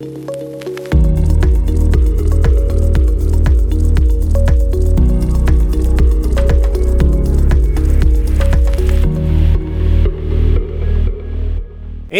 این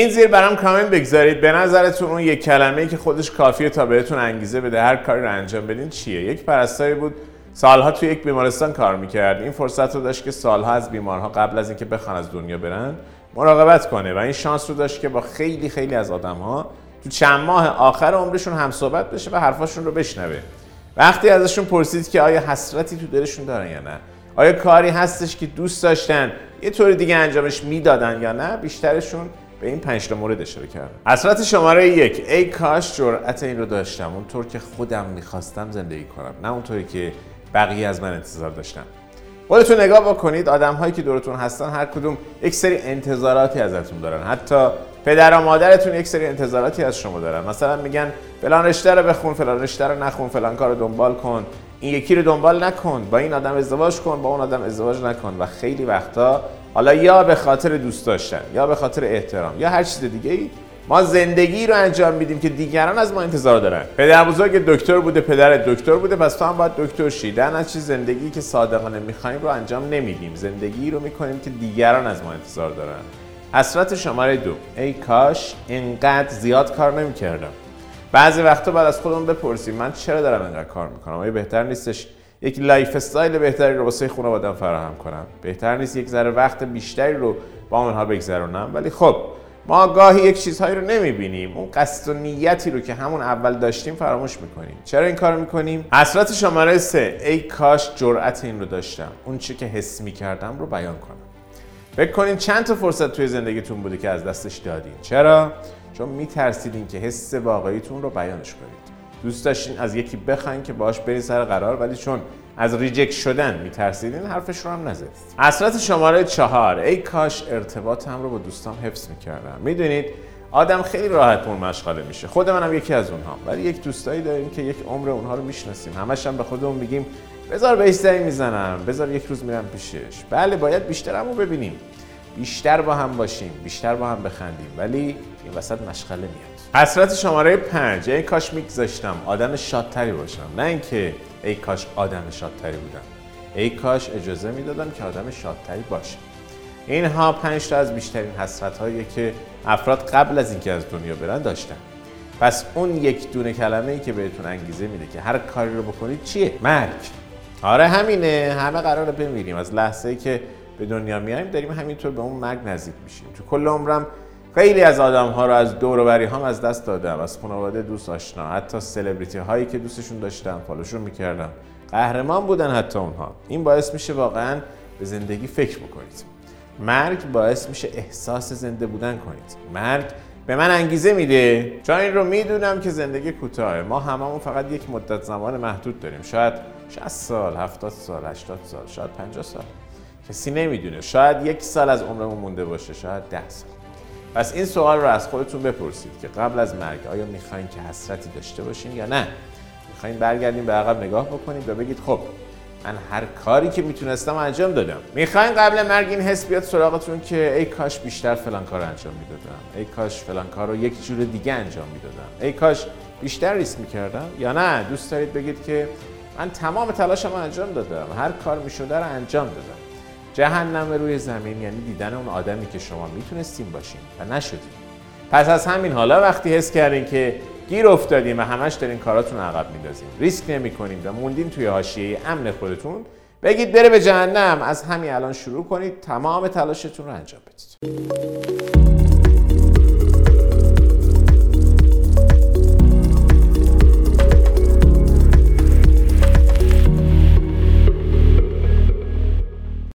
زیر برام کامنت بگذارید. به نظرتون اون یک کلمه که خودش کافیه تا بهتون انگیزه بده هر کاری رو انجام بدین چیه؟ یک پرستاری بود. سالها توی یک بیمارستان کار می‌کرد. این فرصت رو داشت که سالها از بیمارها قبل از اینکه بخوان از دنیا برن مراقبت کنه و این شانس رو داشت که با خیلی خیلی از آدمها تو چند ماه آخر عمرشون هم صحبت بشه و حرفاشون رو بشنوه. وقتی ازشون پرسید که آیا حسرتی تو دلشون دارن یا نه؟ آیا کاری هستش که دوست داشتن؟ یه طور دیگه انجامش می‌دادن یا نه؟ بیشترشون به این پنج تا مورد اشاره کردم حسرت شماره یک. ای کاش جرأت این رو داشتم. اونطور که خودم می‌خواستم زندگی کنم. نه اونطوری که بقیه از من انتظار داشتن. خودتون نگاه بکنید. آدم هایی که دورتون هستن هر کدوم یک سری انتظاراتی ازتون دارن. حتی پدر و مادرتون یک سری انتظاراتی از شما دارن. مثلا میگن فلان رشته رو بخون فلان رشته رو نخون فلان کار رو دنبال کن. این یکی رو دنبال نکن. با این آدم ازدواج کن با اون آدم ازدواج نکن. و خیلی وقتا حالا یا به خاطر دوست داشتن یا به خاطر احترام یا هر چیز دیگه ای ما زندگی رو انجام میدیم که دیگران از ما انتظار دارن. پدر بزرگ دکتر بوده پدر دکتر بوده پس تو هم باید دکتر شی. در چیز زندگی که صادقانه می‌خوایم رو انجام نمیدیم. زندگی رو می‌کنیم که دیگران از ما انتظار دارن. حسرت شماره دو. ای کاش اینقدر زیاد کار نمی‌کردم. بعضی وقتا باید از خودمون بپرسیم من چرا دارم اینقدر کار می‌کنم؟ آیا بهتر نیستش یک lifestyle بهتری رو واسه خانواده‌ام فراهم کنم؟ بهتر نیست یک ذره وقت بیشتری رو با اونها بگذرونم؟ ولی خب ما گاهی یک چیزهایی رو نمی‌بینیم. اون قصد و نیتی رو که همون اول داشتیم فراموش می‌کنیم. چرا این کار می‌کنیم؟ حسرت شماره سه. ای کاش جرأت این رو داشتم. اون چی که حس می‌کردم رو بیان کنم. فکر کنین چند تا فرصت توی زندگیتون بوده که از دستش دادین. چرا؟ چون میترسیدین که حس واقعیتون رو بیانش کنید. دوست داشتین از یکی بخواین که باش برین سر قرار ولی چون از ریجکت شدن میترسیدین حرفش رو هم نزدید حسرت شماره چهار. ای کاش ارتباطم رو با دوستام حفظ می‌کردم. می‌دونید آدم خیلی راحت پول مشغله میشه. خود منم یکی از اونها. ولی یک دوستایی داریم که یک عمر اونها رو می‌شناسیم. همش هم به خودمون میگیم بذار بهش زنگ می‌زنم. بذار یک روز میرم پیشش. بله باید بیشتر رو ببینیم. بیشتر با هم باشیم بیشتر با هم بخندیم. ولی این وسط مشغله میاد. حسرت شماره پنج. ای کاش میگذاشتم آدم شادتری باشم. نه اینکه ای کاش آدم شادتری بودم. ای کاش اجازه می‌دادم که آدم شادتری باشم. اینها پنج تا از بیشترین حسرت هایی که افراد قبل از اینکه از دنیا برن داشتن. پس اون یک دونه کلمه ای که بهتون انگیزه میده که هر کاری رو بکنید چیه؟ مرگ. آره همینه. همه قراره بمیریم از لحظه که به دنیا میایم داریم همینطور به اون مرگ نزدیک میشیم. تو کل عمرم خیلی از آدم ها رو از دور و هم از دست دادم. از خانواده دوست آشنا. حتی سلبریتی هایی که دوستشون داشتم فالوشون می‌کردم. قهرمان بودن حتی اونها. این باعث میشه واقعا به زندگی فکر بکنید. مرگ باعث میشه احساس زنده بودن کنید. مرگ به من انگیزه میده. چون این رو می‌دونم که زندگی کوتاهه. ما هممون فقط یک مدت زمان محدود داریم. شاید 60 سال 70 سال 80 سال شاید 50 سال. کسی نمی‌دونه. شاید یک سال از عمرمون مونده باشه شاید 10 سال. پس این سوال رو از خودتون بپرسید که قبل از مرگ آیا می‌خواین که حسرتی داشته باشین یا نه؟ می‌خواین برگردین به عقب نگاه بکنید و بگید خب من هر کاری که می‌تونستم انجام دادم. می‌خواین قبل مرگ این حس بیاد سراغتون که ای کاش بیشتر فلان کار انجام می‌دادم. ای کاش فلان کار رو یک جور دیگه انجام می‌دادم. ای کاش بیشتر ریسک می‌کردم. یا نه؟ دوست دارید بگید که من تمام تلاشم انجام دادم. هر کار می‌شده رو انجام دادم. جهنم روی زمین یعنی دیدن اون آدمی که شما می‌تونستیم باشین و نشدیم پس از همین حالا وقتی حس کردین که گیر افتادیم و همش دارین کاراتون عقب میندازیم ریسک نمی کنیم و موندین توی حاشیه امن خودتون. بگید بره به جهنم. از همین الان شروع کنید. تمام تلاشتون رو انجام بدید.